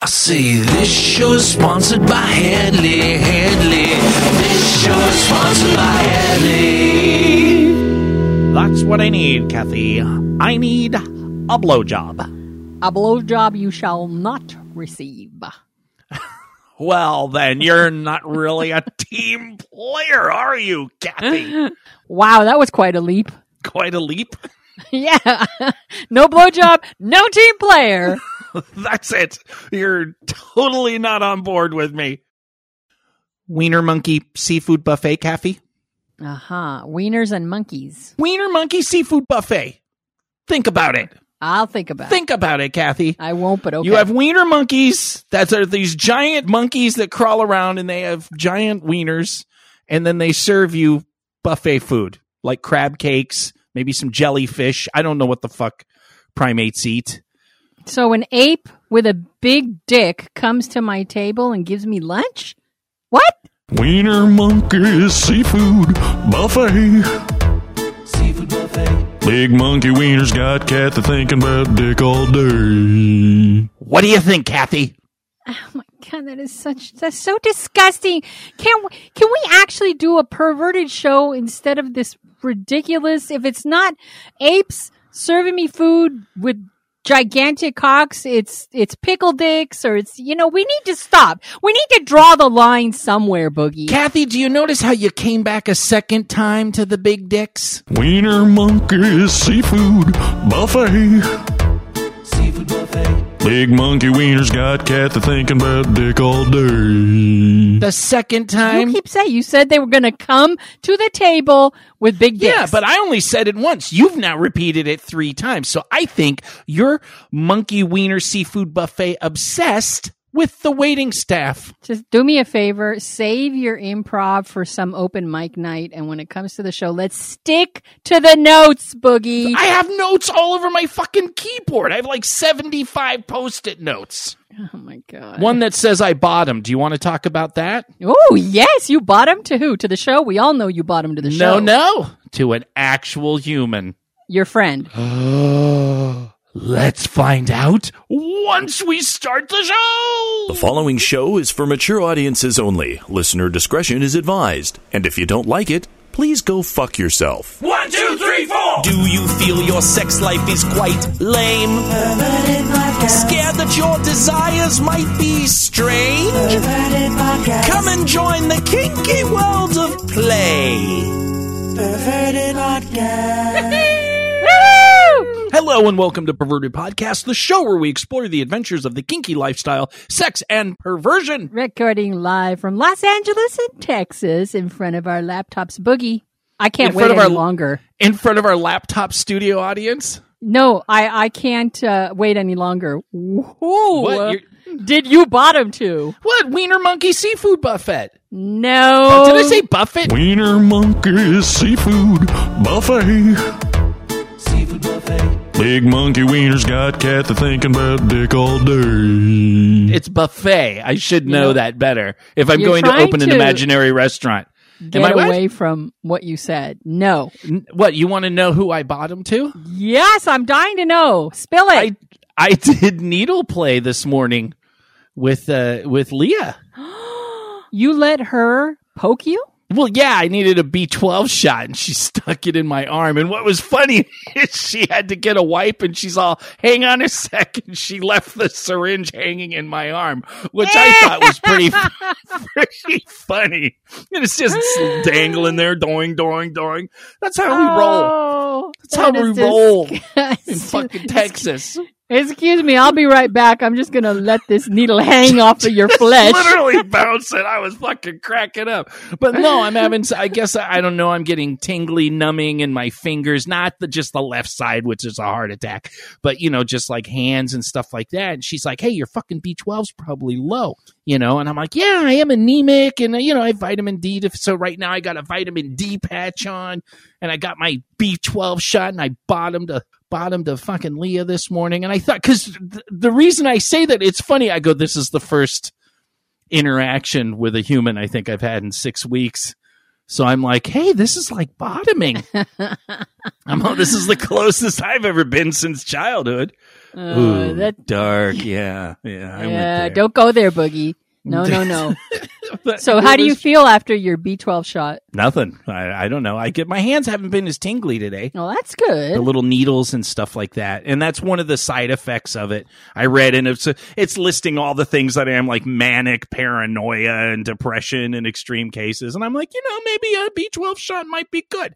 I see this show is sponsored by Headley, Headley. This show is sponsored by Headley. That's what I need, Kathy. I need a blowjob. A blowjob you shall not receive. Well, then you're not really a team player, are you, Kathy? Wow, that was quite a leap. Quite a leap. Yeah. no blowjob, no team player. That's it. You're totally not on board with me. Wiener Monkey Seafood Buffet, Kathy. Uh huh. Wieners and monkeys. Wiener Monkey Seafood Buffet. Think about it. I'll think about it. Think about it, Kathy. I won't, but okay. You have wiener monkeys. That are these giant monkeys that crawl around and they have giant wieners, and then they serve you buffet food like crab cakes, maybe some jellyfish. I don't know what the fuck primates eat. So an ape with a big dick comes to my table and gives me lunch? What? Wiener Monkey Seafood Buffet. Seafood buffet. Big monkey wieners got Kathy thinking about dick all day. What do you think, Kathy? Oh my god, that is such that's so disgusting. Can we, can we actually do a perverted show instead of this ridiculous? If it's not apes serving me food with gigantic cocks, it's it's pickle dicks or it's you know we need to stop. We need to draw the line somewhere, Boogie. Kathy, do you notice how you came back a second time to the big dicks? Wiener Monkey Seafood Buffet. Seafood buffet. Big monkey wieners got Kathy thinking about dick all day. The second time. you time? keep saying you said they were going to come to the table with big dicks. Yeah, but I only said it once. You've now repeated it three times. So I think you're monkey wiener seafood buffet obsessed with the waiting staff. Just do me a favor, save your improv for some open mic night. And when it comes to the show, let's stick to the notes, Boogie. I have notes all over my fucking keyboard. I have like 75 post it notes. oh my God. One that says I bottomed. Do you want to talk about that? Oh, yes. You bought him to who? To the show? We all know you bought him to the show. No, no. To an actual human. Your friend. Let's find out once we start the show. The following show is for mature audiences only. Listener discretion is advised. And if you don't like it, please go fuck yourself. One, two, three, four. Do you feel your sex life is quite lame? Scared that your desires might be strange? Come and join the kinky world of play. Woo! Hello and welcome to Perverted Podcast, the show where we explore the adventures of the kinky lifestyle, sex, and perversion. Recording live from Los Angeles and Texas in front of our laptops. Boogie. I can't In wait front of any our- longer. In front of our laptop studio audience. No, I, I can't uh, wait any longer. Who What? You're- did you bottom to? What? Wiener Monkey Seafood Buffet. No. Did I say buffet? Wiener Monkey Seafood Buffet. Seafood buffet. Big monkey wieners got Kathy thinking about dick all day. It's buffet. I should know know, that better if I'm you're going to trying open an to imaginary restaurant. Get I what? away from what you said. No. N- What, you want to know who I bought bottomed to? Yes, I'm dying to know. Spill it. I I did needle play this morning with uh with Leah. you let her poke you? Well, yeah, I needed a B12 shot and she stuck it in my arm. And what was funny is she had to get a wipe and she's all, hang on a second. She left the syringe hanging in my arm, which I thought was pretty, pretty funny. And it's just dangling there, doing, doing, doing. That's how we roll. Oh, That's how we roll in fucking Texas. Excuse me, I'll be right back. I'm just gonna let this needle hang off of your flesh. literally bouncing. I was fucking cracking up. But no, I'm having. I guess I don't know. I'm getting tingly, numbing in my fingers. Not the just the left side, which is a heart attack, but you know, just like hands and stuff like that. And she's like, "Hey, your fucking B12's probably low." You know, and I'm like, "Yeah, I am anemic, and uh, you know, I have vitamin D. To, so right now, I got a vitamin D patch on, and I got my B12 shot, and I bottomed a bottomed a fucking Leah this morning, and I thought because th- the reason I say that it's funny. I go, "This is the first interaction with a human I think I've had in six weeks. So I'm like, hey, this is like bottoming. I'm oh, this is the closest I've ever been since childhood. Uh, Ooh, that, dark. Yeah, yeah. I went yeah, there. don't go there, Boogie. No, no, no. But So, how do you feel after your B12 shot? Nothing. I, I don't know. I get my hands haven't been as tingly today. Well, that's good. The little needles and stuff like that, and that's one of the side effects of it. I read, and it's it's listing all the things that I am like manic, paranoia, and depression in extreme cases. And I'm like, you know, maybe a B12 shot might be good.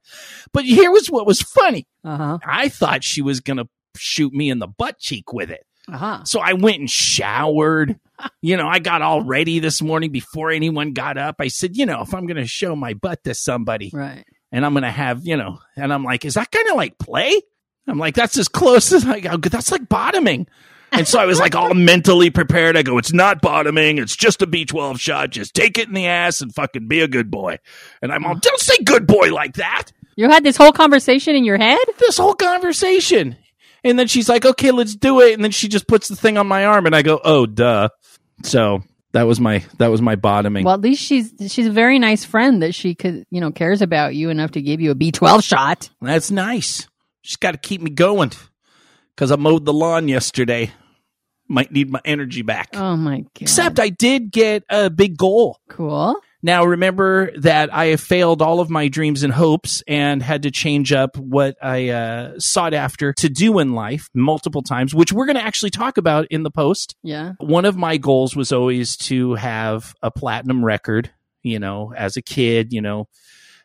But here was what was funny. Uh huh. I thought she was gonna shoot me in the butt cheek with it. Uh huh. So I went and showered. You know, I got all ready this morning before anyone got up. I said, you know, if I'm going to show my butt to somebody Right. and I'm going to have, you know, and I'm like, is that kind of like play? I'm like, that's as close as I go. That's like bottoming. And so I was like all mentally prepared. I go, it's not bottoming. It's just a B12 shot. Just take it in the ass and fucking be a good boy. And I'm all, mm. don't say good boy like that. You had this whole conversation in your head? This whole conversation. And then she's like, okay, let's do it. And then she just puts the thing on my arm and I go, oh, duh. So that was my, that was my bottoming. Well, at least she's she's a very nice friend that she could you know cares about you enough to give you a B12 shot. That's nice. She's got to keep me going because I mowed the lawn yesterday. Might need my energy back. Oh my god! Except I did get a big goal. cool. Now remember that I have failed all of my dreams and hopes and had to change up what I uh, sought after to do in life multiple times, which we're going to actually talk about in the post. Yeah. One of my goals was always to have a platinum record, you know, as a kid, you know.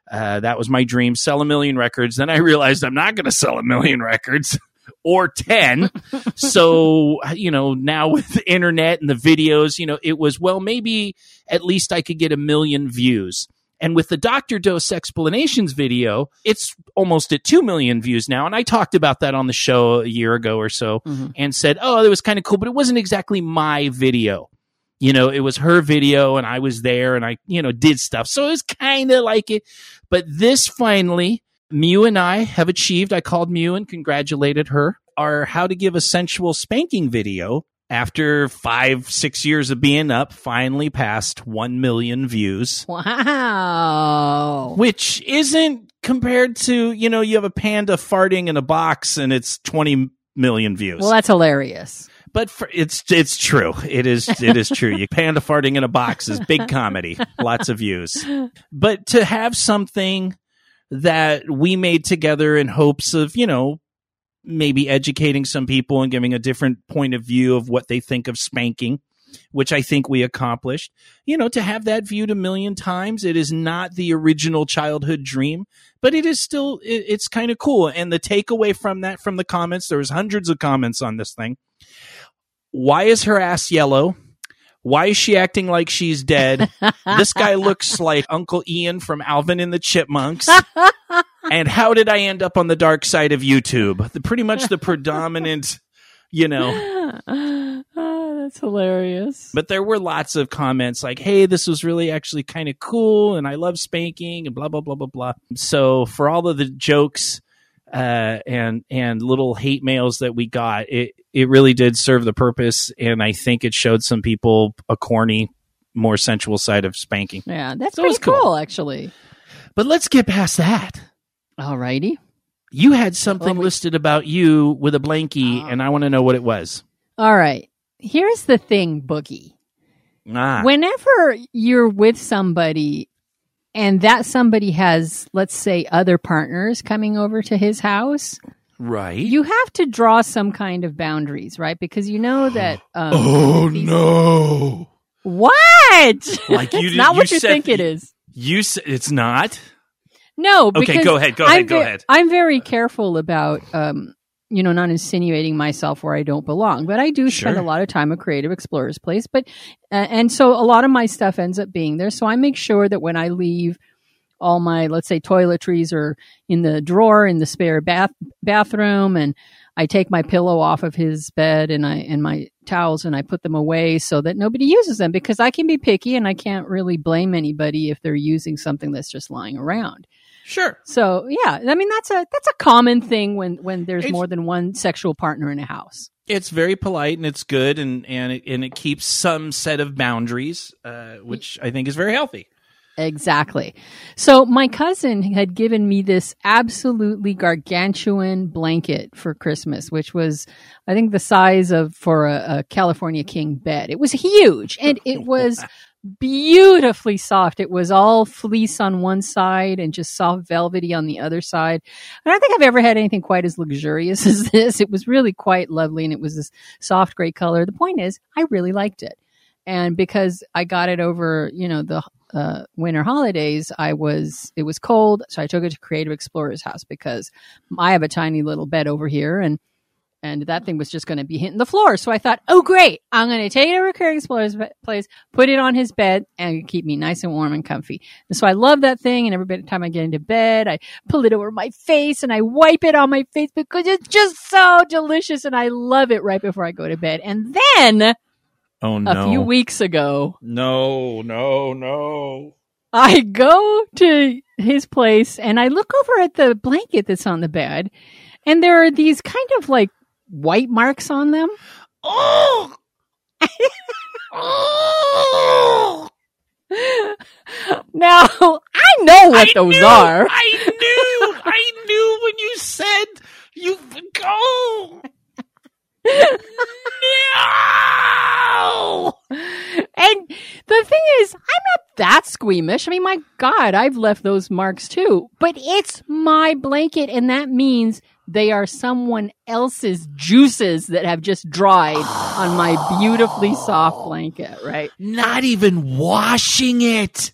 Uh, that was my dream, sell a million records. Then I realized I'm not going to sell a million records or 10. so, you know, now with the internet and the videos, you know, it was, well, maybe at least I could get a million views. And with the Dr. Dose explanations video, it's almost at 2 million views now. And I talked about that on the show a year ago or so Mhm. and said, oh, it was kind of cool, but it wasn't exactly my video. You know, it was her video and I was there and I, you know, did stuff. So it was kind of like it. But this finally, Mew and I have achieved. I called Mew and congratulated her. Our How to Give a Sensual Spanking video, after five, six years of being up, finally passed 1 million views, Wow. which isn't compared to, you know, you have a panda farting in a box and it's 20 million views. Well, that's hilarious. but for, it's it's true. It is it is true. You panda farting in a box is big comedy. Lots of views. But to have something that we made together in hopes of, you know, maybe educating some people and giving a different point of view of what they think of spanking, which I think we accomplished. You know, to have that viewed a million times, it is not the original childhood dream, but it is still it, it's kind of cool. And the takeaway from that from the comments, there was hundreds of comments on this thing. Why is her ass yellow? Why is she acting like she's dead? this guy looks like Uncle Ian from Alvin and the Chipmunks. and how did I end up on the dark side of YouTube? The, pretty much the predominant, you know. oh, that's hilarious. But there were lots of comments like, hey, this was really actually kind of cool and I love spanking and blah, blah, blah, blah, blah. So for all of the jokes uh, and and little hate mails that we got, it, it really did serve the purpose. And I think it showed some people a corny, more sensual side of spanking. Yeah, that's So it was pretty cool. cool. actually. But let's get past that. Alrighty. You had something Well, we- listed about you with a blankie, Ah. and I want to know what it was. All right. Here's the thing, Boogie. Ah, Whenever you're with somebody and that somebody has, let's say, other partners coming over to his house, right. you have to draw some kind of boundaries, right? Because you know that. Um, Oh these- no! What? Like you not what you you said- think it is. you it's not. No, Okay, go ahead, go ahead, I'm go ve- ahead. I'm very careful about, um, you know, not insinuating myself where I don't belong. But I do spend Sure. a lot of time at Creative Explorers Place. But uh, and so a lot of my stuff ends up being there. So I make sure that when I leave, all my let's say toiletries are in the drawer in the spare bath bathroom, and I take my pillow off of his bed and I and my towels and I put them away so that nobody uses them because I can be picky and I can't really blame anybody if they're using something that's just lying around. Sure. So yeah, I mean that's a that's a common thing when when there's It's- more than one sexual partner in a house. It's very polite and it's good, and and it, and it keeps some set of boundaries, uh, which I think is very healthy. Exactly. So my cousin had given me this absolutely gargantuan blanket for Christmas, which was, I think, the size of for a, a California king bed. It was huge and it was beautifully soft. It was all fleece on one side and just soft velvety on the other side. I don't think I've ever had anything quite as luxurious as this. It was really quite lovely and it was this soft gray color. The point is, I really liked it. And because I got it over, you know, the uh, winter holidays, I was it was cold, so I took it to Creative Explorer's house because I have a tiny little bed over here, and and that thing was just going to be hitting the floor. So I thought, oh great, I'm going to take it over to Creative Explorer's place, put it on his bed, and keep me nice and warm and comfy. And so I love that thing, and every time I get into bed, I pull it over my face and I wipe it on my face because it's just so delicious, and I love it right before I go to bed. And then Oh a few weeks ago, No, no, no. I go to his place and I look over at the blanket that's on the bed, and there are these kind of like white marks on them. Oh. oh. Now, I know what I those knew, are. I knew. I knew when you said you go. No. And the thing is, I'm not that squeamish. I mean, my God, I've left those marks too. But it's my blanket, and that means they are someone else's juices that have just dried on my beautifully soft blanket, right? Not even washing it.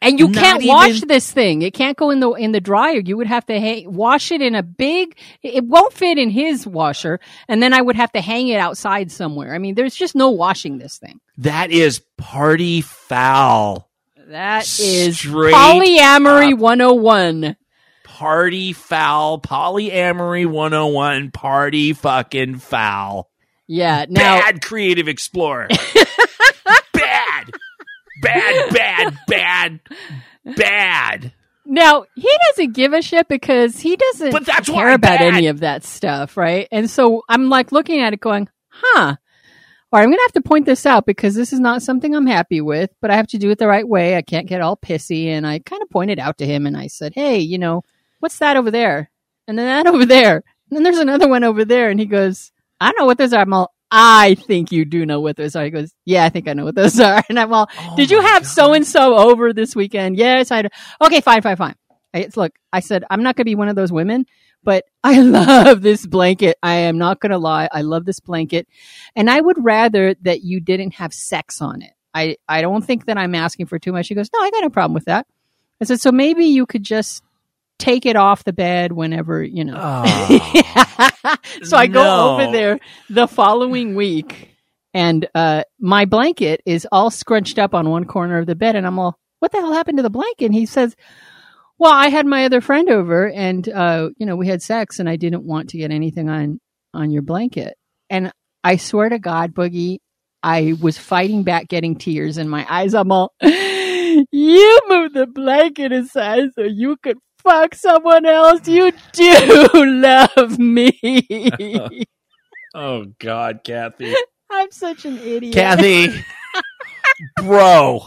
And you Not can't wash even- this thing. It can't go in the in the dryer. You would have to ha- wash it in a big. It won't fit in his washer, and then I would have to hang it outside somewhere. I mean, there's just no washing this thing. That is party foul. That is Straight polyamory up. 101. Party foul. Polyamory 101. Party fucking foul. Yeah. Now, bad creative explorer. bad. Bad, bad, bad, now he doesn't give a shit because he doesn't But that's care about bad. any of that stuff, right? And so I'm like looking at it, going, "Huh." Or I'm going to have to point this out because this is not something I'm happy with, but I have to do it the right way. I can't get all pissy. And I kind of pointed out to him and I said, Hey, you know, what's that over there? And then that over there. And then there's another one over there. And he goes, I don't know what those are. I'm all, I think you do know what those are. He goes, Yeah, I think I know what those are. And I'm all, Oh Did you have so and so over this weekend? Yes, I. do." Okay, fine, fine, fine. I, it's, look, I said I'm not going to be one of those women, but I love this blanket. I am not going to lie. I love this blanket, and I would rather that you didn't have sex on it. I I don't think that I'm asking for too much. He goes, No, I got no problem with that. I said, So maybe you could just take it off the bed whenever you know. so I go No. over there the following week, and uh, my blanket is all scrunched up on one corner of the bed, and I'm all, "What the hell happened to the blanket?" And he says, "Well, I had my other friend over, and uh, you know, we had sex, and I didn't want to get anything on on your blanket." And I swear to God, Boogie, I was fighting back, getting tears in my eyes. I'm all, "You moved the blanket aside so you could." Fuck someone else. You do love me. Oh God, Kathy. I'm such an idiot. Kathy. Bro.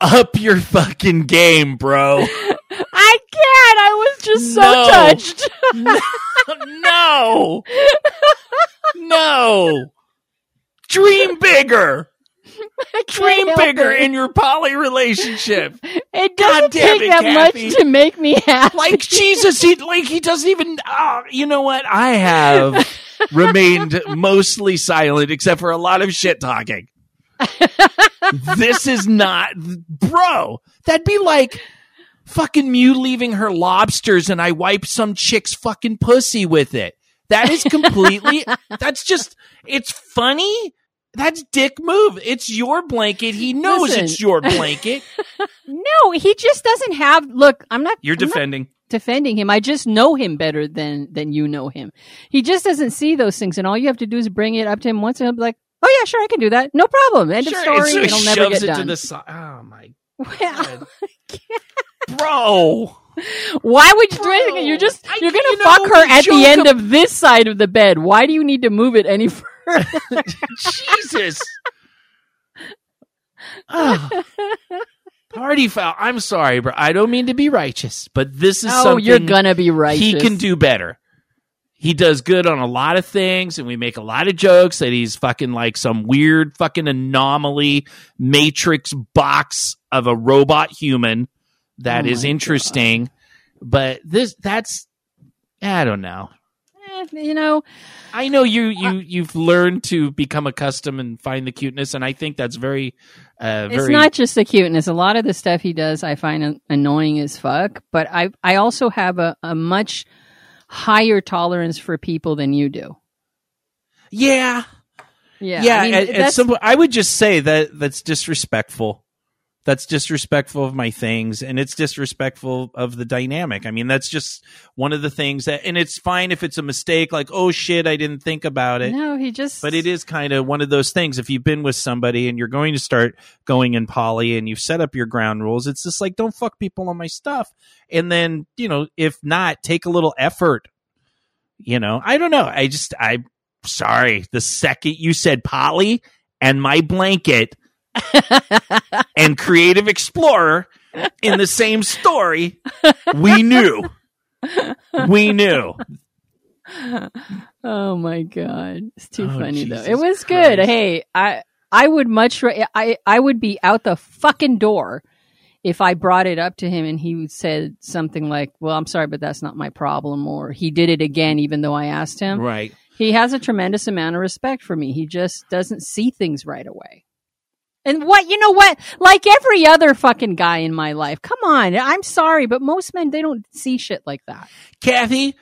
Up your fucking game, bro. I can't. I was just so No. touched. no. No. Dream bigger. Dream bigger it. in your poly relationship. It doesn't take it, that Kathy. much to make me happy. Like Jesus, he like he doesn't even. Oh, you know what? I have remained mostly silent, except for a lot of shit talking. this is not, bro. That'd be like fucking Mew leaving her lobsters, and I wipe some chick's fucking pussy with it. That is completely. that's just. It's funny. That's dick move. It's your blanket. He knows Listen. it's your blanket. no, he just doesn't have. Look, I'm not. You're I'm not defending. defending him. I just know him better than than you know him. He just doesn't see those things, and all you have to do is bring it up to him once, and he'll be like, "Oh yeah, sure, I can do that. No problem. End Sure, of story. he It'll never get it done." to the side. Oh my well, bro. why would you do anything? You're just you're gonna you know, fuck her at the end of this side of the bed. Why do you need to move it any further? Jesus. Oh. Party foul. I'm sorry, bro. I don't mean to be righteous, but this is Oh, something you're gonna be righteous. he can do better. He does good on a lot of things, and we make a lot of jokes that he's fucking like some weird fucking anomaly matrix box of a robot human that Oh is interesting. But this that's I don't know. You know, I know you you you've learned to become accustomed and find the cuteness, and I think that's very uh, very it's not just the cuteness. A lot of the stuff he does, I find annoying as fuck. But I, I also have a, a much higher tolerance for people than you do. yeah Yeah, yeah. I mean, at, at some point, I would just say that that's disrespectful. That's disrespectful of my things, and it's disrespectful of the dynamic. I mean, that's just one of the things that, and it's fine if it's a mistake, like oh shit, I didn't think about it. no, he just. But it is kind of one of those things. If you've been with somebody and you're going to start going in poly and you've set up your ground rules, it's just like don't fuck people on my stuff. And then you know, if not, take a little effort. You know, I don't know. I just I sorry. The second you said poly and my blanket and creative explorer in the same story, we knew. We knew. Oh my god, it's too Oh, funny though. It was good. Hey, I I would much ra- I I would be out the fucking door if I brought it up to him and he said something like, "Well, I'm sorry, but that's not my problem," or he did it again even though I asked him. Right. He has a tremendous amount of respect for me. He just doesn't see things right away. And what you know what? Like every other fucking guy in my life. Come on, I'm sorry, but most men they don't see shit like that. Kathy,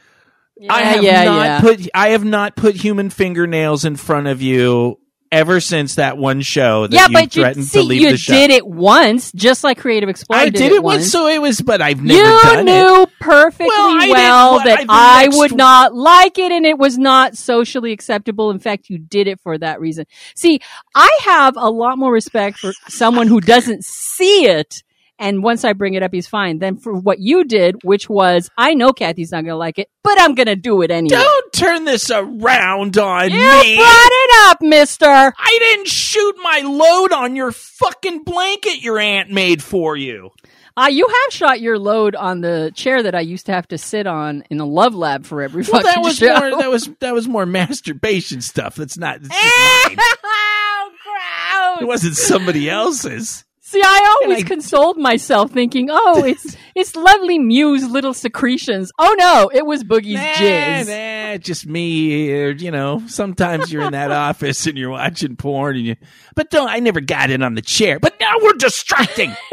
Yeah, I have yeah, not yeah. put I have not put human fingernails in front of you ever since that one show that yeah, you but you threatened see, to leave you the show. did it once, just like Creative Explorer. I did it once, so it was, but I've never you done it. knew perfectly Well, I well, didn't- that I next- would not like it and it was not socially acceptable. In fact, you did it for that reason. See, I have a lot more respect for someone who doesn't see it. And once I bring it up, he's fine. Then for what you did, which was, I know Kathy's not going to like it, but I'm going to do it anyway. Don't turn this around on you me. brought it up, mister. I didn't shoot my load on your fucking blanket your aunt made for you. Uh, you have shot your load on the chair that I used to have to sit on in the love lab for every Well, fucking that was show. more that was that was more masturbation stuff. That's not. It's just mine. oh, gross. It wasn't somebody else's. See, I always I- consoled myself thinking, "Oh, it's it's lovely Mew's little secretions." Oh no, it was Boogie's Nah, jizz. nah, just me. Or, you know, sometimes you're in that office and you're watching porn, and you. But don't. I never got in on the chair. But now we're distracting.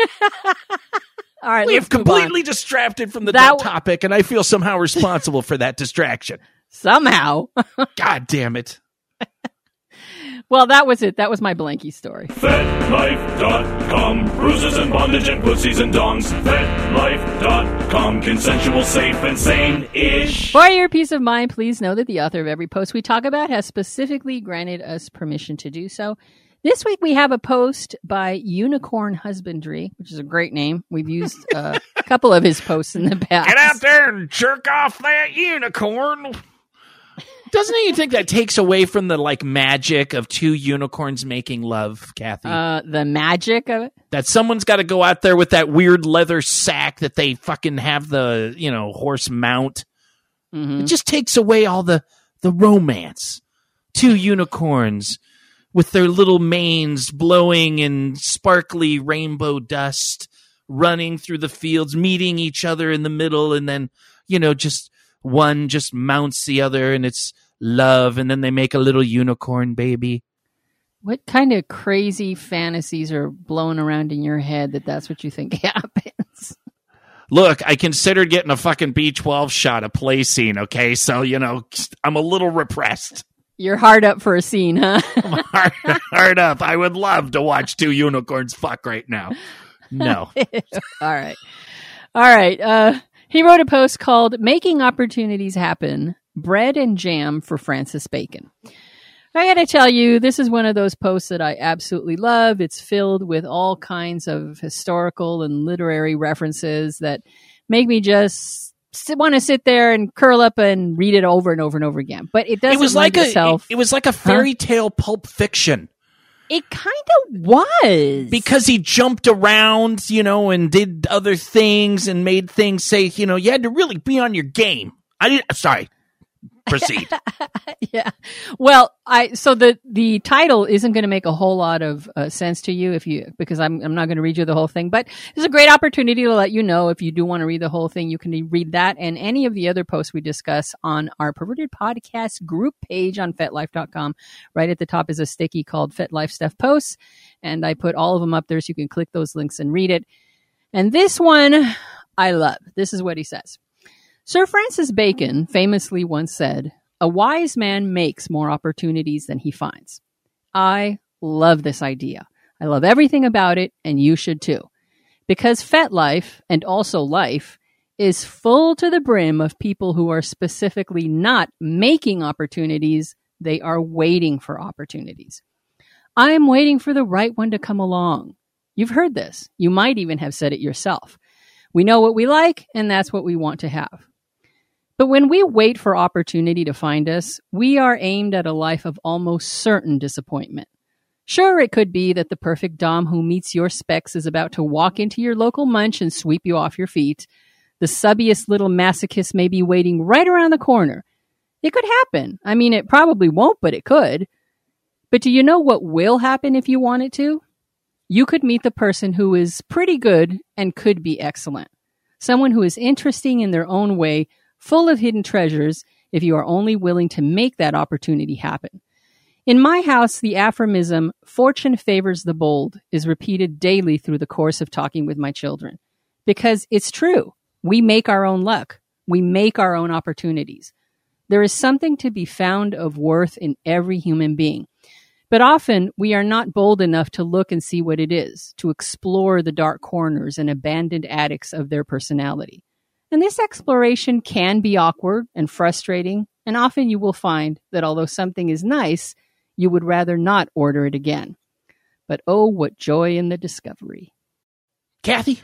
All right, we have on. completely distracted from the That- topic, and I feel somehow responsible for that distraction. somehow. God damn it! Well, that was it. That was my blankie story. FetLife.com. Bruises and bondage and pussies and dongs. FetLife.com. Consensual, safe, and sane-ish. For your peace of mind, please know that the author of every post we talk about has specifically granted us permission to do so. This week we have a post by Unicorn Husbandry, which is a great name. We've used uh, a couple of his posts in the past. Get out there and jerk off that unicorn. Doesn't you think that takes away from the like magic of two unicorns making love, Kathy? Uh, the magic of it. that someone's got to go out there with that weird leather sack that they fucking have the you know horse mount. Mhm. It just takes away all the the romance. Two unicorns with their little manes blowing in sparkly rainbow dust, running through the fields, meeting each other in the middle, and then you know just one just mounts the other, and it's love, and then they make a little unicorn baby. What kind of crazy fantasies are blowing around in your head that that's what you think happens? Look, I considered getting a fucking B12 shot of play scene, okay? So, you know, I'm a little repressed. You're hard up for a scene, huh? I'm hard, hard up. I would love to watch two unicorns fuck right now. No. All right. All right. Uh, he wrote a post called Making Opportunities Happen Bread and Jam for Francis Bacon. I got to tell you, this is one of those posts that I absolutely love. It's filled with all kinds of historical and literary references that make me just want to sit there and curl up and read it over and over and over again. But it doesn't It was like lend a itself. it was like a fairy tale pulp fiction. It kind of was. because he jumped around, you know, and did other things and made things say, you know, you had to really be on your game. I didn't. Sorry. Proceed. yeah. Well, I so the the title isn't going to make a whole lot of uh, sense to you if you because I'm I'm not going to read you the whole thing, but it's a great opportunity to let you know if you do want to read the whole thing, you can read that and any of the other posts we discuss on our perverted podcast group page on fetlife.com. Right at the top is a sticky called FetLife Stuff Posts, and I put all of them up there so you can click those links and read it. And this one I love. This is what he says. Sir Francis Bacon famously once said, A wise man makes more opportunities than he finds. I love this idea. I love everything about it, and you should too. Because FetLife, and also life, is full to the brim of people who are specifically not making opportunities, they are waiting for opportunities. I am waiting for the right one to come along. You've heard this. You might even have said it yourself. We know what we like, and that's what we want to have. But when we wait for opportunity to find us, we are aimed at a life of almost certain disappointment. Sure, it could be that the perfect Dom who meets your specs is about to walk into your local munch and sweep you off your feet. The subbiest little masochist may be waiting right around the corner. It could happen. I mean, it probably won't, but it could. But do you know what will happen if you want it to? You could meet the person who is pretty good and could be excellent. Someone who is interesting in their own way, full of hidden treasures if you are only willing to make that opportunity happen. In my house, the aphorism, fortune favors the bold, is repeated daily through the course of talking with my children. Because it's true. We make our own luck. We make our own opportunities. There is something to be found of worth in every human being. But often we are not bold enough to look and see what it is, to explore the dark corners and abandoned attics of their personality. And this exploration can be awkward and frustrating, and often you will find that although something is nice, you would rather not order it again. But oh, what joy in the discovery. Kathy,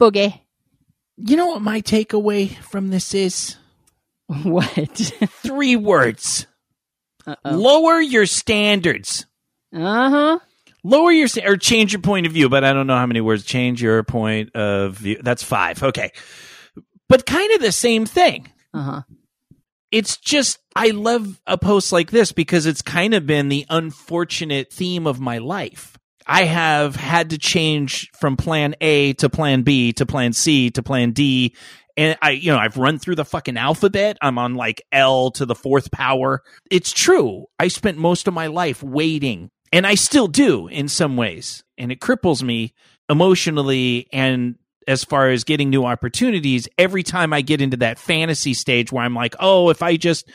Boogie. you know what my takeaway from this is? What? Three words. Uh-oh. Lower your standards. Uh huh. Lower your or change your point of view, but I don't know how many words. Change your point of view. That's five. Okay. But kind of the same thing. Uh huh. It's just I love a post like this because it's kind of been the unfortunate theme of my life. I have had to change from plan A to plan B to plan C to plan D. And I, you know, I've run through the fucking alphabet. I'm on like L to the fourth power. It's true. I spent most of my life waiting and I still do in some ways. And it cripples me emotionally and as far as getting new opportunities every time I get into that fantasy stage where I'm like, oh, if I just,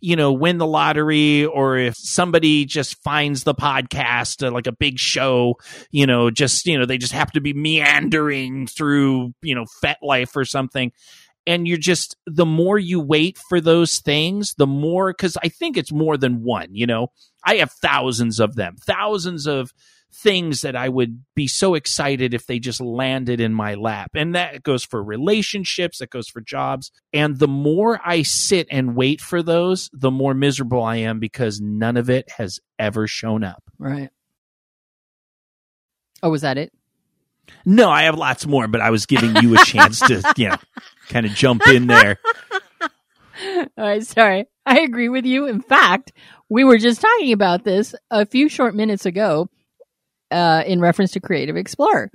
you know, win the lottery or if somebody just finds the podcast uh, like a big show, you know, just, you know, they just happen to be meandering through, you know, FetLife or something. And you're just, the more you wait for those things, the more, because I think it's more than one, you know, I have thousands of them, thousands of things that I would be so excited if they just landed in my lap. And that goes for relationships, that goes for jobs. And the more I sit and wait for those, the more miserable I am because none of it has ever shown up. Right. Oh, was that it? No, I have lots more, but I was giving you a chance to, you know, kind of jump in there. All right, sorry. I agree with you. In fact, we were just talking about this a few short minutes ago uh, in reference to Creative Explorer.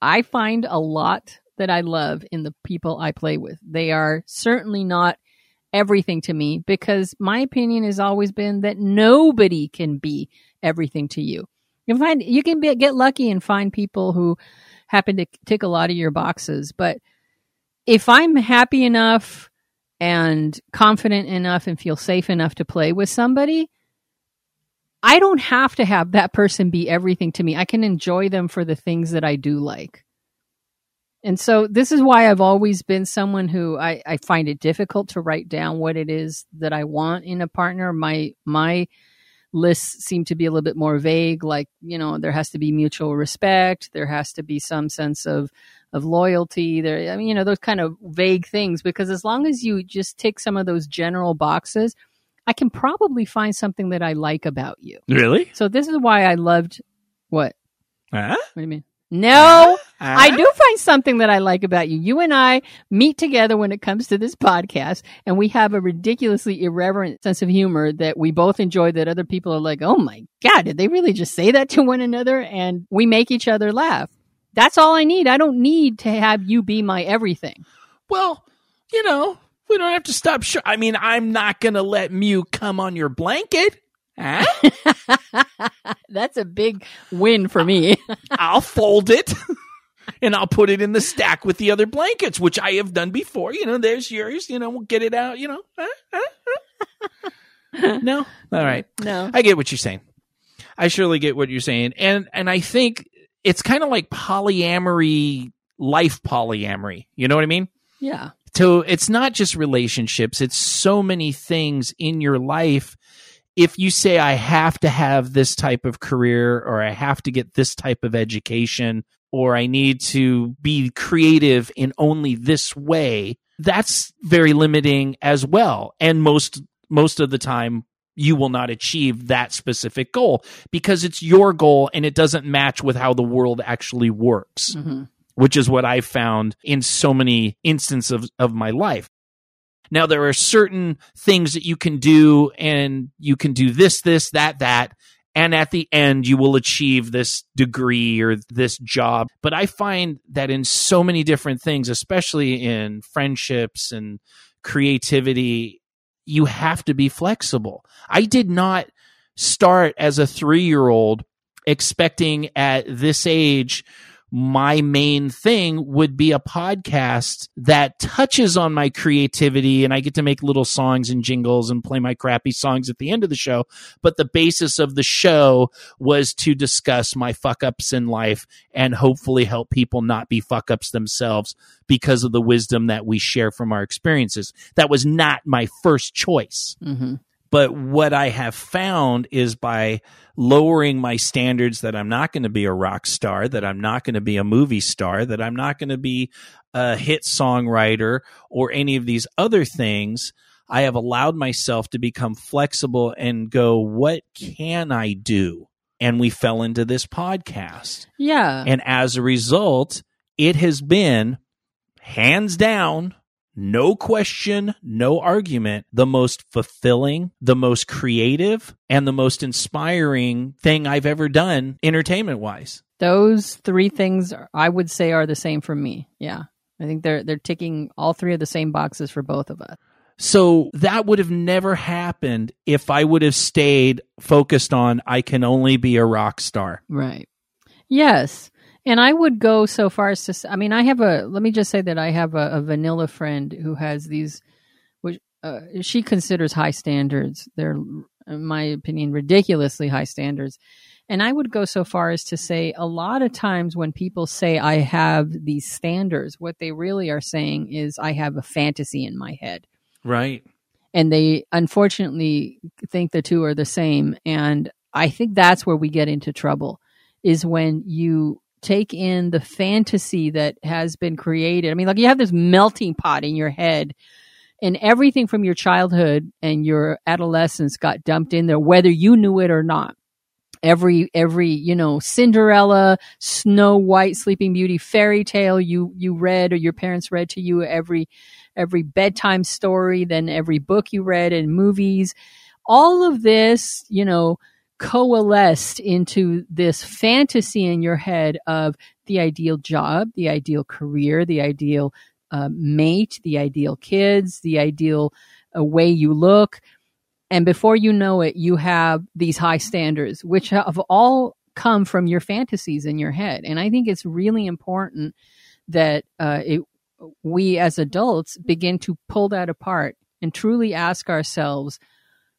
I find a lot that I love in the people I play with. They are certainly not everything to me because my opinion has always been that nobody can be everything to you. You can find you can be, get lucky and find people who happen to tick a lot of your boxes, but if I'm happy enough and confident enough and feel safe enough to play with somebody, I don't have to have that person be everything to me. I can enjoy them for the things that I do like. And so this is why I've always been someone who I, I find it difficult to write down what it is that I want in a partner. My my lists seem to be a little bit more vague, like, you know, there has to be mutual respect, there has to be some sense of of loyalty, there I mean, you know, those kind of vague things, because as long as you just tick some of those general boxes, I can probably find something that I like about you. Really? So this is why I loved what? Huh? What do you mean? No, I Huh? do find something that I like about you. You and I meet together when it comes to this podcast, and we have a ridiculously irreverent sense of humor that we both enjoy. That other people are like, "Oh my god, did they really just say that to one another?" And we make each other laugh. That's all I need. I don't need to have you be my everything. Well, you know, we don't have to stop. Sh- I mean, I'm not going to let Mew come on your blanket. Huh? That's a big win for me. I'll fold it and I'll put it in the stack with the other blankets, which I have done before. You know, there's yours. You know, we'll get it out. You know, Huh? Huh? Huh? no, all right. no. I get what you're saying. I surely get what you're saying, and and I think it's kind of like polyamory, life polyamory. You know what I mean? Yeah. So it's not just relationships, it's so many things in your life. If you say, I have to have this type of career, or I have to get this type of education, or I need to be creative in only this way, that's very limiting as well. And most, most of the time, you will not achieve that specific goal because it's your goal and it doesn't match with how the world actually works hmm which is what I've found in so many instances of, of my life. Now, there are certain things that you can do, and you can do this, this, that, that. And at the end, you will achieve this degree or this job. But I find that in so many different things, especially in friendships and creativity, you have to be flexible. I did not start as a three year old expecting at this age my main thing would be a podcast that touches on my creativity and I get to make little songs and jingles and play my crappy songs at the end of the show. But the basis of the show was to discuss my fuck ups in life and hopefully help people not be fuck ups themselves because of the wisdom that we share from our experiences. That was not my first choice. hmm But what I have found is by lowering my standards that I'm not going to be a rock star, that I'm not going to be a movie star, that I'm not going to be a hit songwriter or any of these other things, I have allowed myself to become flexible and go, what can I do? And we fell into this podcast. Yeah. And as a result, it has been hands down, no question, no argument, the most fulfilling, the most creative, and the most inspiring thing I've ever done entertainment wise. Those three things I would say are the same for me. Yeah. I think they're they're ticking all three of the same boxes for both of us. So that would have never happened if I would have stayed focused on I can only be a rock star. Right. Yes. And I would go so far as to say. I mean I have a let me just say that I have a, a vanilla friend who has these which uh, she considers high standards. They're in my opinion ridiculously high standards. And I would go so far as to say a lot of times when people say I have these standards, what they really are saying is I have a fantasy in my head. Right. and they unfortunately think the two are the same and i think that's where we get into trouble is when you take in the fantasy that has been created. I mean like you have this melting pot in your head and everything from your childhood and your adolescence got dumped in there whether you knew it or not. Every every you know cinderella snow white sleeping beauty fairy tale you you read or your parents read to you every every bedtime story then every book you read and movies. All of this you know coalesced into this fantasy in your head of the ideal job the ideal career the ideal uh, mate the ideal kids the ideal uh, way you look. And before you know it you have these high standards which have all come from your fantasies in your head. And i think it's really important that uh, it, we as adults begin to pull that apart and truly ask ourselves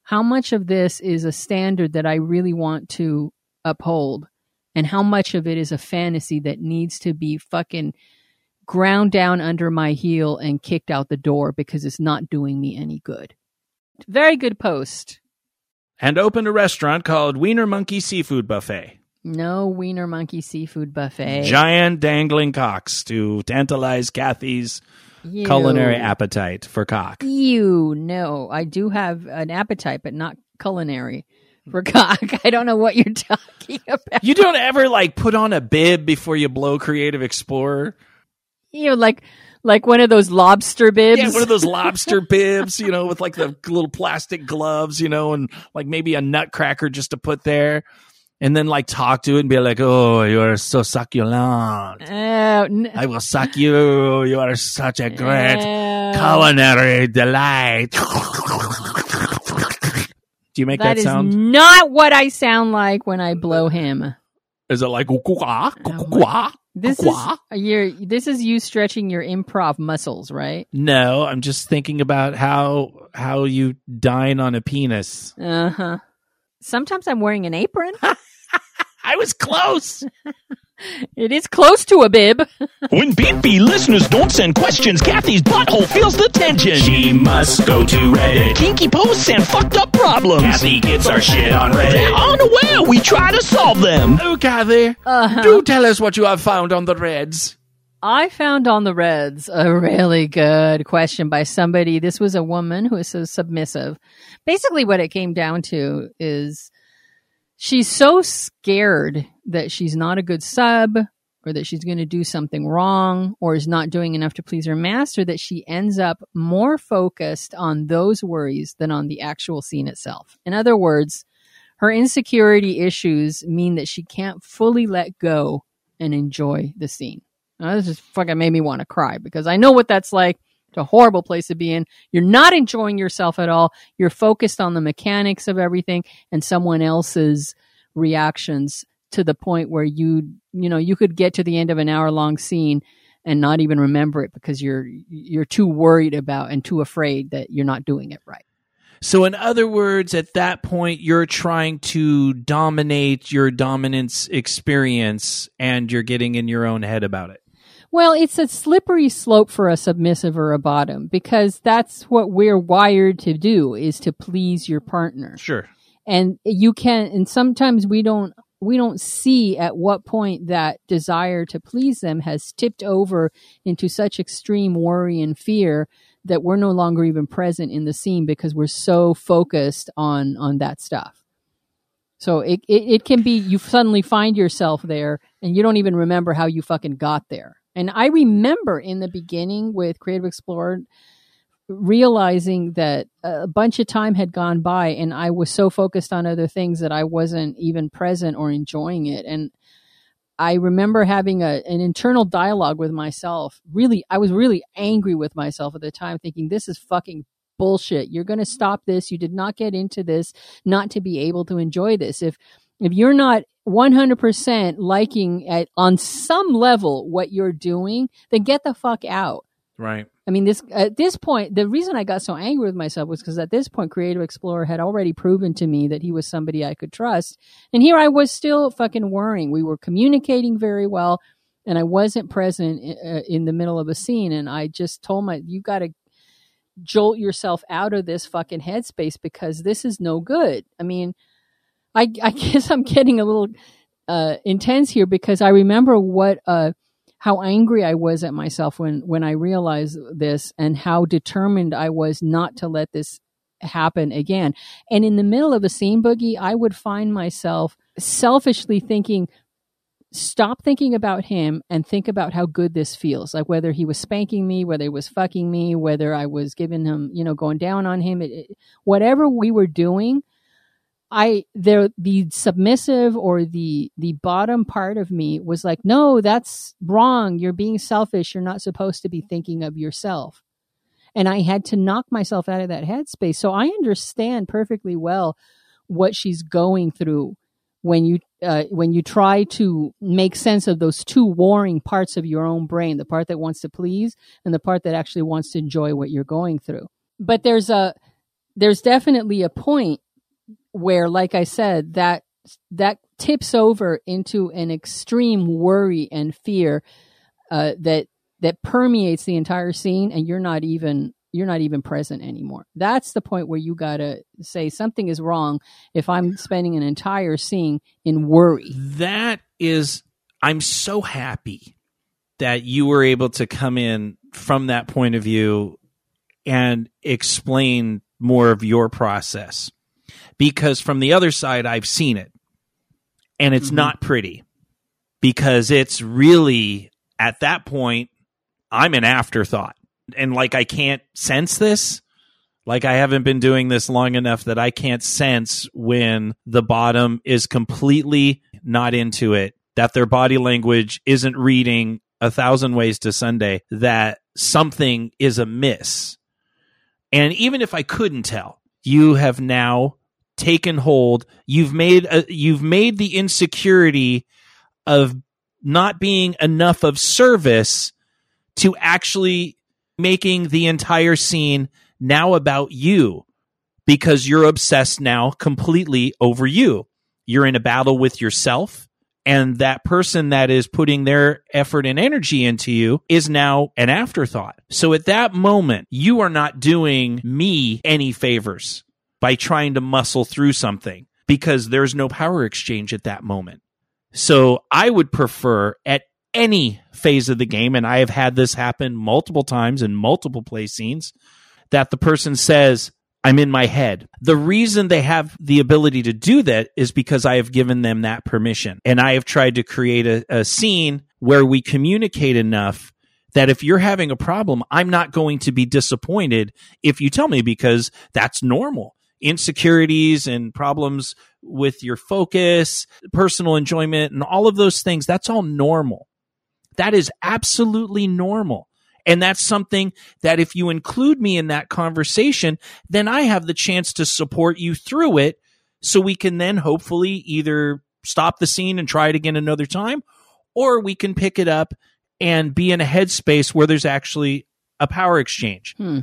how much of this is a standard that i really want to uphold and how much of it is a fantasy that needs to be fucking ground down under my heel and kicked out the door because it's not doing me any good very good post. And opened a restaurant called Wiener Monkey Seafood Buffet. No wiener monkey seafood buffet. Giant dangling cocks to tantalize Kathy's Culinary appetite for cock. You know, I do have an appetite, but not culinary for cock. I don't know what you're talking about. You don't ever like put on a bib before you blow Creative Explorer. You know, like like one of those lobster bibs. Yeah, one of those lobster bibs, you know, with like the little plastic gloves, you know, and like maybe a nutcracker just to put there. And then like talk to it and be like, oh, you are so succulent. Oh, I will suck you. You are such a great Oh. culinary delight. Do you make that, that is sound? not what I sound like when I blow him. Is it like "Gwa, ah, ah, gwa, This is ah"? you're, this is you stretching your improv muscles, right? No, I'm just thinking about how how you dine on a penis. Uh huh. Sometimes I'm wearing an apron. I was close. it is close to a bib. When beepy listeners don't send questions, Kathy's butthole feels the tension. She must go to Reddit. Kinky posts and fucked up problems. Kathy gets our shit on They're Reddit. unaware we try to solve them. Oh, Kathy, Uh-huh. do tell us what you have found on the Reds. I found on the Reds a really good question by somebody. This was a woman who is so submissive. Basically, what it came down to is she's so scared that she's not a good sub or that she's going to do something wrong or is not doing enough to please her master that she ends up more focused on those worries than on the actual scene itself. In other words, her insecurity issues mean that she can't fully let go and enjoy the scene. Now, this just fucking made me want to cry because I know what that's like. It's a horrible place to be in. You're not enjoying yourself at all. You're focused on the mechanics of everything and someone else's reactions to the point where you, you know, you could get to the end of an hour long scene and not even remember it because you're you're too worried about and too afraid that you're not doing it right. So, in other words, at that point, you're trying to dominate your dominance experience and you're getting in your own head about it. Well, it's a slippery slope for a submissive or a bottom because that's what we're wired to do is to please your partner. Sure. And you can and sometimes we don't we don't see at what point that desire to please them has tipped over into such extreme worry and fear that we're no longer even present in the scene because we're so focused on on that stuff. So it, it, it can be you suddenly find yourself there and you don't even remember how you fucking got there. And I remember in the beginning with Creative Explorer realizing that a bunch of time had gone by and I was so focused on other things that I wasn't even present or enjoying it. And I remember having a, an internal dialogue with myself. Really, I was really angry with myself at the time, thinking, this is fucking bullshit. You're going to stop this. You did not get into this not to be able to enjoy this. If, if you're not 100% liking at, on some level what you're doing, then get the fuck out. Right. I mean, this at this point, the reason I got so angry with myself was because at this point, Creative Explorer had already proven to me that he was somebody I could trust, and here I was still fucking worrying. We were communicating very well, and I wasn't present in, uh, in the middle of a scene, and I just told my, you got to jolt yourself out of this fucking headspace because this is no good. I mean, I, I guess I'm getting a little uh, intense here because I remember what uh, how angry I was at myself when when I realized this and how determined I was not to let this happen again. And in the middle of a scene boogie, I would find myself selfishly thinking, stop thinking about him and think about how good this feels. Like whether he was spanking me, whether he was fucking me, whether I was giving him, you know, going down on him, it, it, whatever we were doing. I there the submissive or the the bottom part of me was like, no, that's wrong. You're being selfish. You're not supposed to be thinking of yourself. And I had to knock myself out of that headspace. So I understand perfectly well what she's going through when you uh, when you try to make sense of those two warring parts of your own brain, the part that wants to please and the part that actually wants to enjoy what you're going through. But there's a there's definitely a point where like i said that that tips over into an extreme worry and fear uh, that that permeates the entire scene and you're not even you're not even present anymore. That's the point where you got to say something is wrong if i'm spending an entire scene in worry. That is, I'm so happy that you were able to come in from that point of view and explain more of your process. Because from the other side, I've seen it and it's mm-hmm. not pretty because it's really at that point, I'm an afterthought. And like, I can't sense this. Like, I haven't been doing this long enough that I can't sense when the bottom is completely not into it, that their body language isn't reading a thousand ways to Sunday, that something is amiss. And even if I couldn't tell, you have now taken hold. You've made a, you've made the insecurity of not being enough of service to actually making the entire scene now about you because you're obsessed now completely over you. You're in a battle with yourself. And that person that is putting their effort and energy into you is now an afterthought. So at that moment, you are not doing me any favors by trying to muscle through something because there's no power exchange at that moment. So I would prefer at any phase of the game, and I have had this happen multiple times in multiple play scenes, that the person says, I'm in my head. The reason they have the ability to do that is because I have given them that permission. And I have tried to create a, a scene where we communicate enough that if you're having a problem, I'm not going to be disappointed if you tell me because that's normal. Insecurities and problems with your focus, personal enjoyment, and all of those things, that's all normal. That is absolutely normal. And that's something that if you include me in that conversation, then I have the chance to support you through it. So we can then hopefully either stop the scene and try it again another time, or we can pick it up and be in a headspace where there's actually a power exchange. Hmm.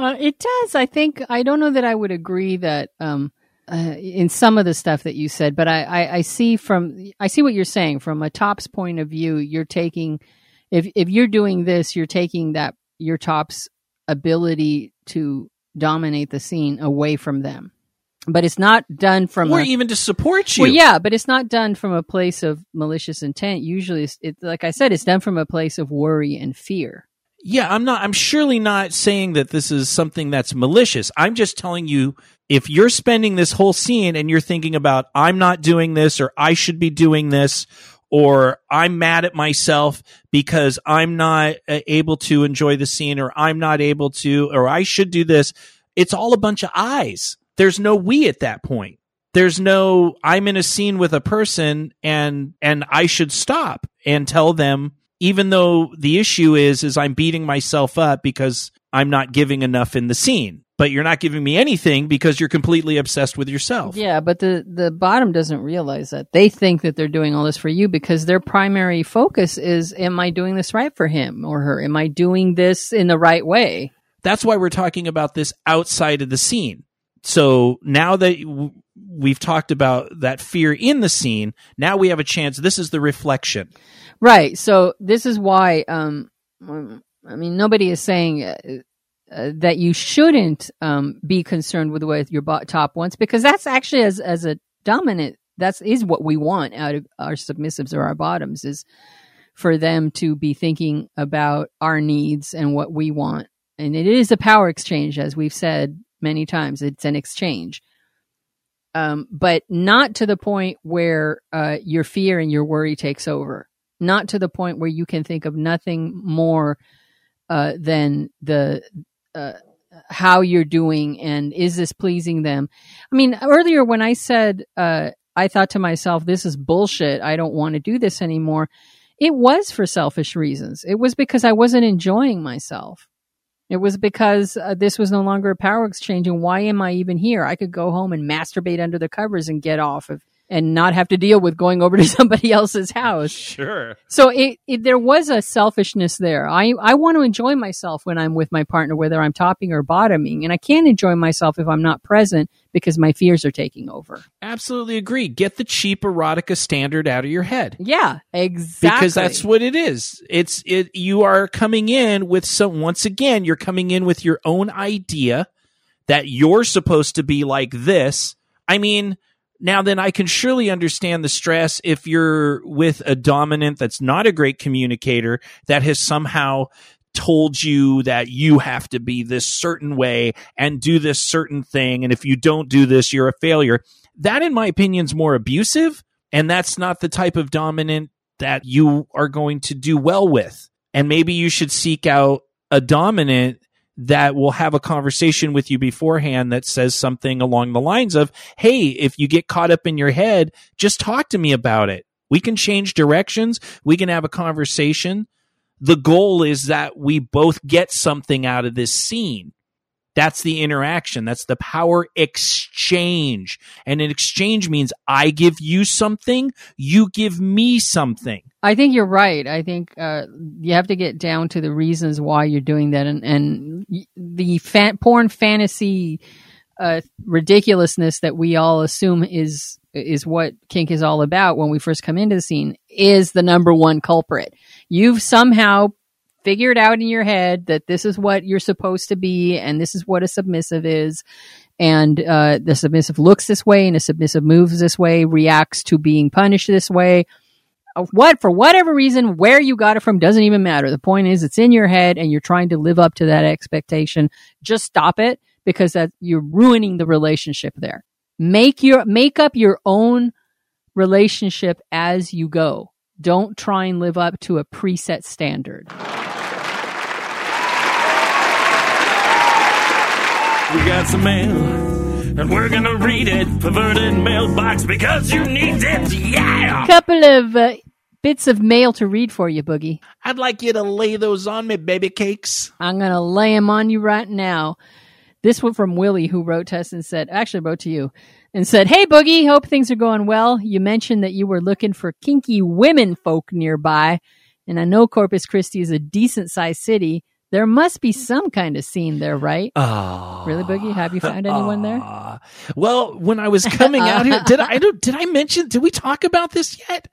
Uh, it does. I think I don't know that I would agree that um, uh, in some of the stuff that you said, but I, I, I see from I see what you're saying from a top's point of view. You're taking if if you're doing this, you're taking that your top's ability to dominate the scene away from them. But it's not done from Or a, even to support you. well, yeah, but it's not done from a place of malicious intent. Usually, it's, it, like I said, it's done from a place of worry and fear. Yeah, I'm not, I'm surely not saying that this is something that's malicious. I'm just telling you if you're spending this whole scene and you're thinking about, I'm not doing this or I should be doing this or I'm mad at myself because I'm not uh, able to enjoy the scene or I'm not able to, or I should do this. It's all a bunch of eyes. There's no we at that point. There's no, I'm in a scene with a person and, and I should stop and tell them, even though the issue is, is I'm beating myself up because I'm not giving enough in the scene, but you're not giving me anything because you're completely obsessed with yourself. Yeah, but the the bottom doesn't realize that. They think that they're doing all this for you because their primary focus is am I doing this right for him or her? Am I doing this in the right way? That's why we're talking about this outside of the scene. So now that we've talked about that fear in the scene, now we have a chance. This is the reflection. Right. So this is why um I mean nobody is saying uh, uh, that you shouldn't um be concerned with what your top wants because that's actually as as a dominant that's is what we want out of our submissives or our bottoms is for them to be thinking about our needs and what we want. And it is a power exchange, as we've said many times. It's an exchange. Um, but not to the point where uh, your fear and your worry takes over. Not to the point where you can think of nothing more uh, than the uh, how you're doing and is this pleasing them. I mean, earlier when I said uh, I thought to myself, "This is bullshit. I don't want to do this anymore." It was for selfish reasons. It was because I wasn't enjoying myself. It was because uh, this was no longer a power exchange. And why am I even here? I could go home and masturbate under the covers and get off of, and not have to deal with going over to somebody else's house. Sure. So it, it there was a selfishness there. I I want to enjoy myself when I'm with my partner, whether I'm topping or bottoming, and I can't enjoy myself if I'm not present because my fears are taking over. Absolutely agree. Get the cheap erotica standard out of your head. Yeah, exactly. Because that's what it is. It's it you are coming in with some once again, you're coming in with your own idea that you're supposed to be like this. I mean, Now, then I can surely understand the stress if you're with a dominant that's not a great communicator that has somehow told you that you have to be this certain way and do this certain thing. And if you don't do this, you're a failure. That, in my opinion, is more abusive. And that's not the type of dominant that you are going to do well with. And maybe you should seek out a dominant that will have a conversation with you beforehand that says something along the lines of, Hey, if you get caught up in your head, just talk to me about it. We can change directions. We can have a conversation. The goal is that we both get something out of this scene. That's the interaction. That's the power exchange. And an exchange means I give you something, you give me something. I think you're right. I think uh, you have to get down to the reasons why you're doing that, and and the fan- porn fantasy uh, ridiculousness that we all assume is is what kink is all about when we first come into the scene is the number one culprit. You've somehow figured out in your head that this is what you're supposed to be, and this is what a submissive is. And uh, the submissive looks this way, and a submissive moves this way, reacts to being punished this way. What for whatever reason where you got it from doesn't even matter. The point is it's in your head and you're trying to live up to that expectation. Just stop it because that you're ruining the relationship there. Make your make up your own relationship as you go. Don't try and live up to a preset standard We got some mail, and we're gonna read it. Perverted mailbox because you need it, yeah! couple of uh, bits of mail to read for you boogie I'd like you to lay those on me, baby cakes. I'm going to lay them on you right now. This one from Willie, who wrote to us and said, actually wrote to you and said, Hey, Boogie, hope things are going well. You mentioned that you were looking for kinky women folk nearby, and I know Corpus Christi is a decent sized city. There must be some kind of scene there, right? Oh, Really, Boogie? Have you found anyone there? Ah. Well, when I was coming out here, did I, I don't, did I mention? Did we talk about this yet?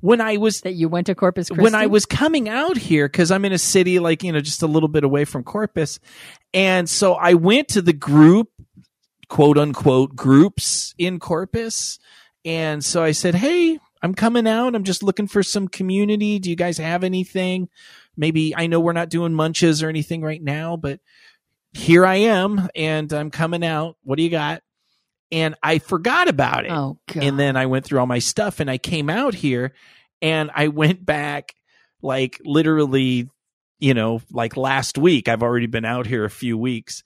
When I was That you went to Corpus Christi? when I was coming out here, because I'm in a city like you know just a little bit away from Corpus, and so I went to the group, quote unquote groups in Corpus, and so I said, "Hey, I'm coming out. I'm just looking for some community. Do you guys have anything? Maybe I know we're not doing munches or anything right now, but here I am, and I'm coming out. What do you got?" And I forgot about it. Oh, God. And then I went through all my stuff and I came out here and I went back like literally, you know, like last week. I've already been out here a few weeks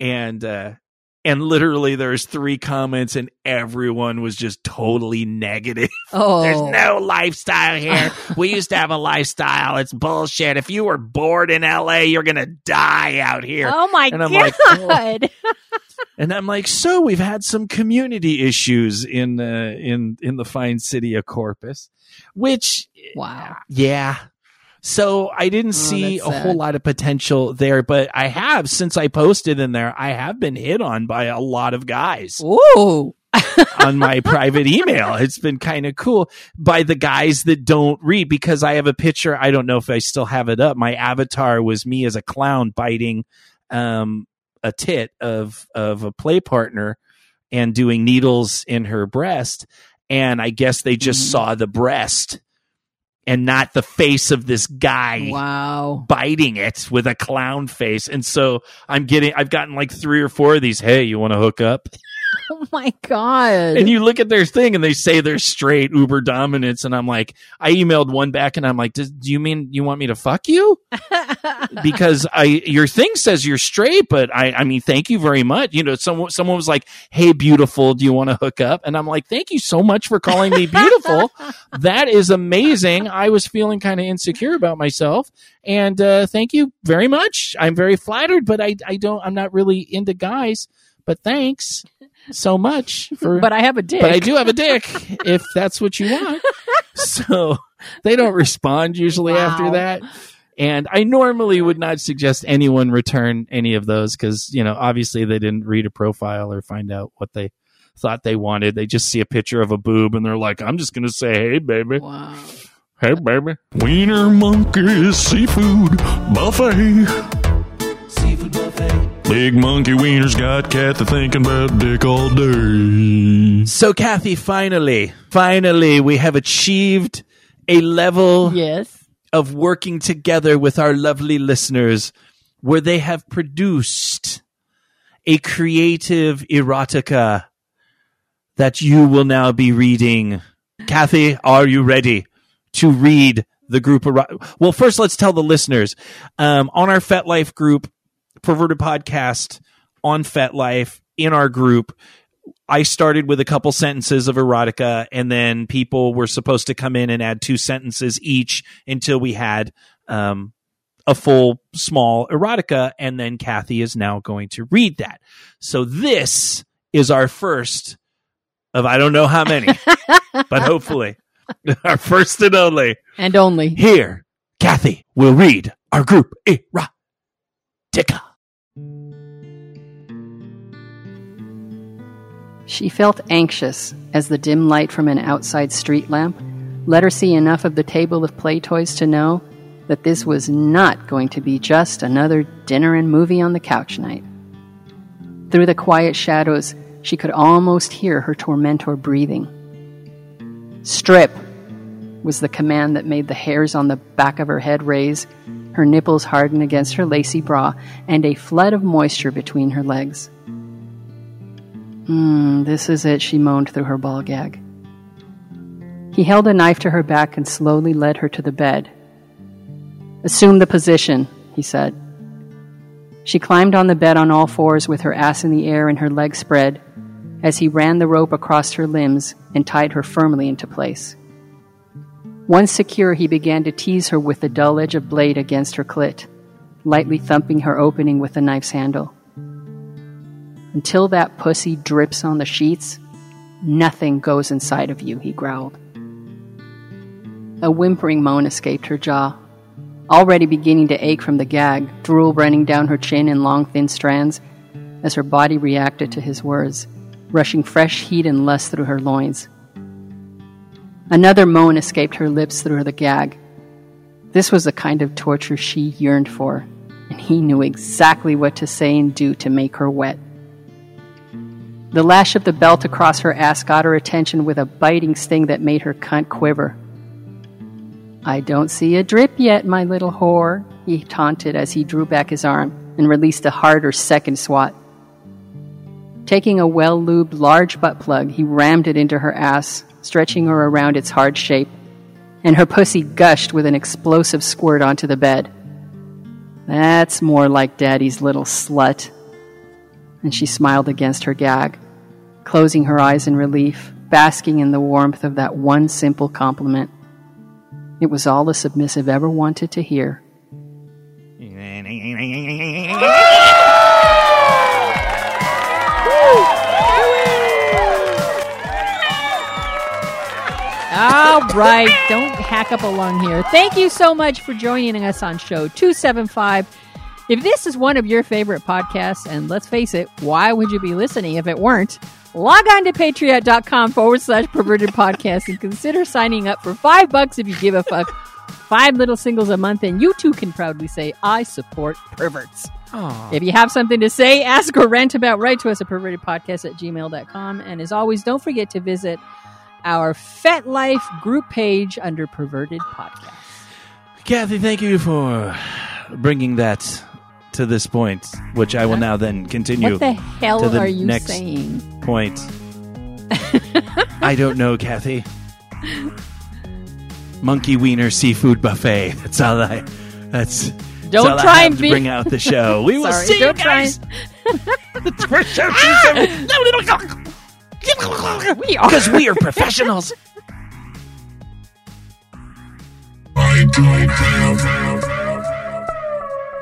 and, uh, and literally there's three comments and everyone was just totally negative. oh. There's no lifestyle here. we used to have a lifestyle. It's bullshit. If you were bored in LA, you're going to die out here. Oh, my And I'm God. like, And I'm like, so we've had some community issues in uh, in in the fine city of Corpus, which wow. yeah. So I didn't Oh, see a whole lot of potential there, but I have since I posted in there. I have been hit on by a lot of guys Ooh. on my private email. It's been kind of cool by the guys that don't read because I have a picture. I don't know if I still have it up. My avatar was me as a clown biting um, a tit of of a play partner and doing needles in her breast. And I guess they just Mhm. saw the breast and not the face of this guy Wow. biting it with a clown face. And so I'm getting, I've gotten like three or four of these. Hey, you want to hook up? Oh, my God. and you look at their thing and they say they're straight uber dominance. And i'm like i emailed one back and i'm like do, do you mean you want me to fuck you? Because i your thing says you're straight but i i mean thank you very much. You know someone someone was like hey beautiful do you want to hook up? And i'm like thank you so much for calling me beautiful. That is amazing. I was feeling kind of insecure about myself. And uh thank you very much. I'm very flattered but i i don't i'm not really into guys but thanks so much for but I have a dick. but I do have a dick if that's what you want. So they don't respond usually Wow. after that. And I normally would not suggest anyone return any of those because, you know, obviously they didn't read a profile or find out what they thought they wanted. They just see a picture of a boob and they're like, I'm just going to say, hey, baby. Wow. Hey, baby. Wiener Monkey's Seafood Buffet. Seafood buffet. Big monkey wieners got Kathy thinking about dick all day. So, Kathy, finally, finally, we have achieved a level Yes. of working together with our lovely listeners where they have produced a creative erotica that you will now be reading. Kathy, are you ready to read the group? Ero- well, first, let's tell the listeners um, on our FetLife group, Perverted Podcast on FetLife in our group. I started with a couple sentences of erotica, and then people were supposed to come in and add two sentences each until we had um, a full small erotica. And then Kathy is now going to read that. So this is our first of I don't know how many, but hopefully our first and only. And only. Here, Kathy will read our group erotica. She felt anxious as the dim light from an outside street lamp let her see enough of the table of play toys to know that this was not going to be just another dinner and movie on the couch night. Through the quiet shadows, she could almost hear her tormentor breathing. Strip was the command that made the hairs on the back of her head raise, her nipples harden against her lacy bra, and a flood of moisture between her legs. Hmm, this is it, she moaned through her ball gag. He held a knife to her back and slowly led her to the bed. Assume the position, he said. She climbed on the bed on all fours with her ass in the air and her legs spread as he ran the rope across her limbs and tied her firmly into place. Once secure, he began to tease her with the dull edge of blade against her clit, lightly thumping her opening with the knife's handle. Until that pussy drips on the sheets, nothing goes inside of you, he growled. A whimpering moan escaped her jaw, already beginning to ache from the gag, drool running down her chin in long, thin strands as her body reacted to his words, rushing fresh heat and lust through her loins. Another moan escaped her lips through the gag. This was the kind of torture she yearned for, and he knew exactly what to say and do to make her wet. The lash of the belt across her ass got her attention with a biting sting that made her cunt quiver. I don't see a drip yet, my little whore, he taunted as he drew back his arm and released a harder second swat. Taking a well lubed large butt plug, he rammed it into her ass, stretching her around its hard shape, and her pussy gushed with an explosive squirt onto the bed. That's more like Daddy's little slut. And she smiled against her gag, closing her eyes in relief, basking in the warmth of that one simple compliment. It was all the submissive ever wanted to hear. All right. Don't hack up a lung here. Thank you so much for joining us on show 275. If this is one of your favorite podcasts, and let's face it, why would you be listening if it weren't? Log on to patreon.com forward slash perverted podcast and consider signing up for five bucks if you give a fuck. Five little singles a month, and you too can proudly say, I support perverts. If you have something to say, ask or rant about, write to us at pervertedpodcast at gmail.com. And as always, don't forget to visit our FetLife group page under Perverted Podcast. Kathy, thank you for bringing that to this point, which I will now then continue. What the hell to the are you next saying? point. I don't know, Kathy. Monkey Wiener Seafood Buffet. That's all I. That's. that's Don't all I try have and to be- bring out the show. We will Sorry, see you don't try guys. the first show, season. Ah! We are. because we are professionals.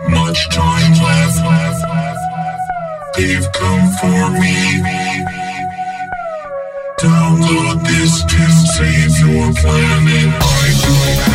Much time left. They've come for me. Download this to save your planet. I don't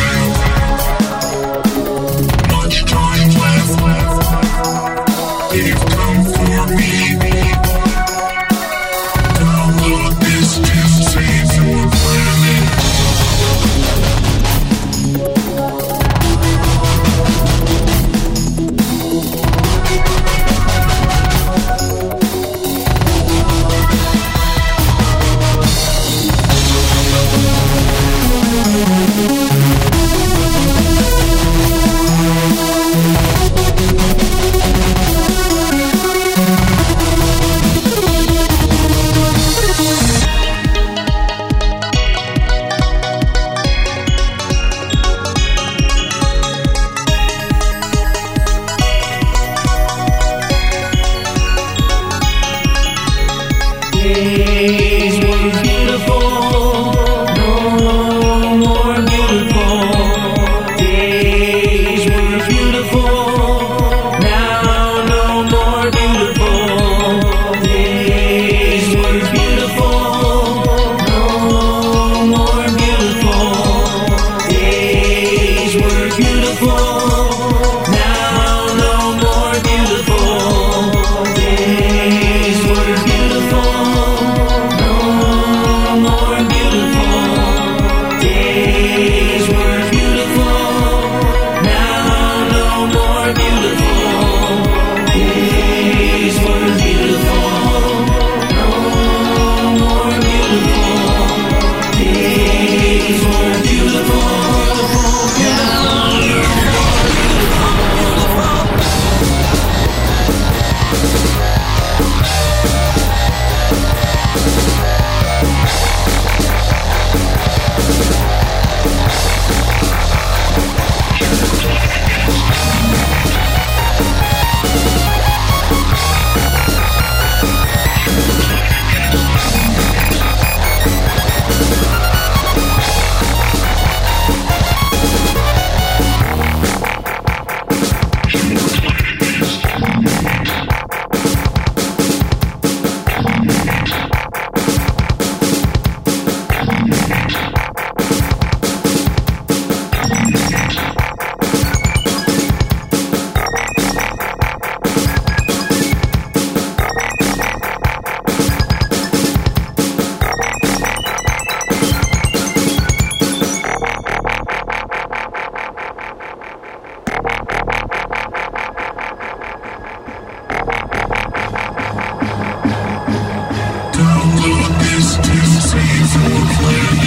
music play.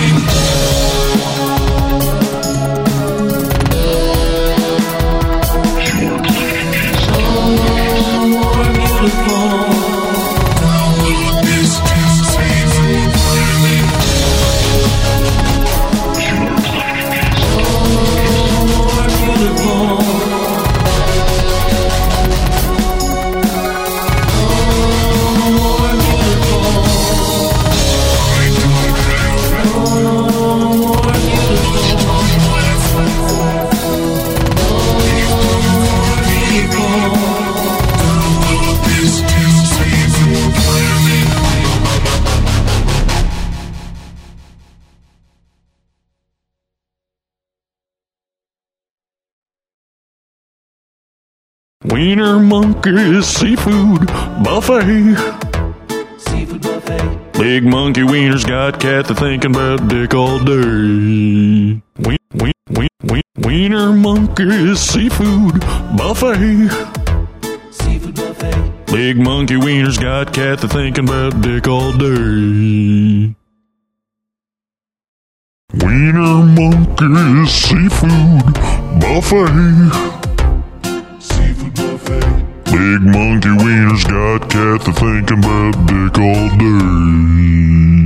Wiener Monkey's Seafood Buffet. Seafood buffet. Big monkey wieners got cat Kathy thinking about dick all day. We, we, we, we, Wiener Monkey's Seafood Buffet. Seafood buffet. Big monkey wieners got cat Kathy thinking about dick all day. Wiener Monkey's Seafood Buffet. Big monkey wieners got Kathy thinking about dick all day.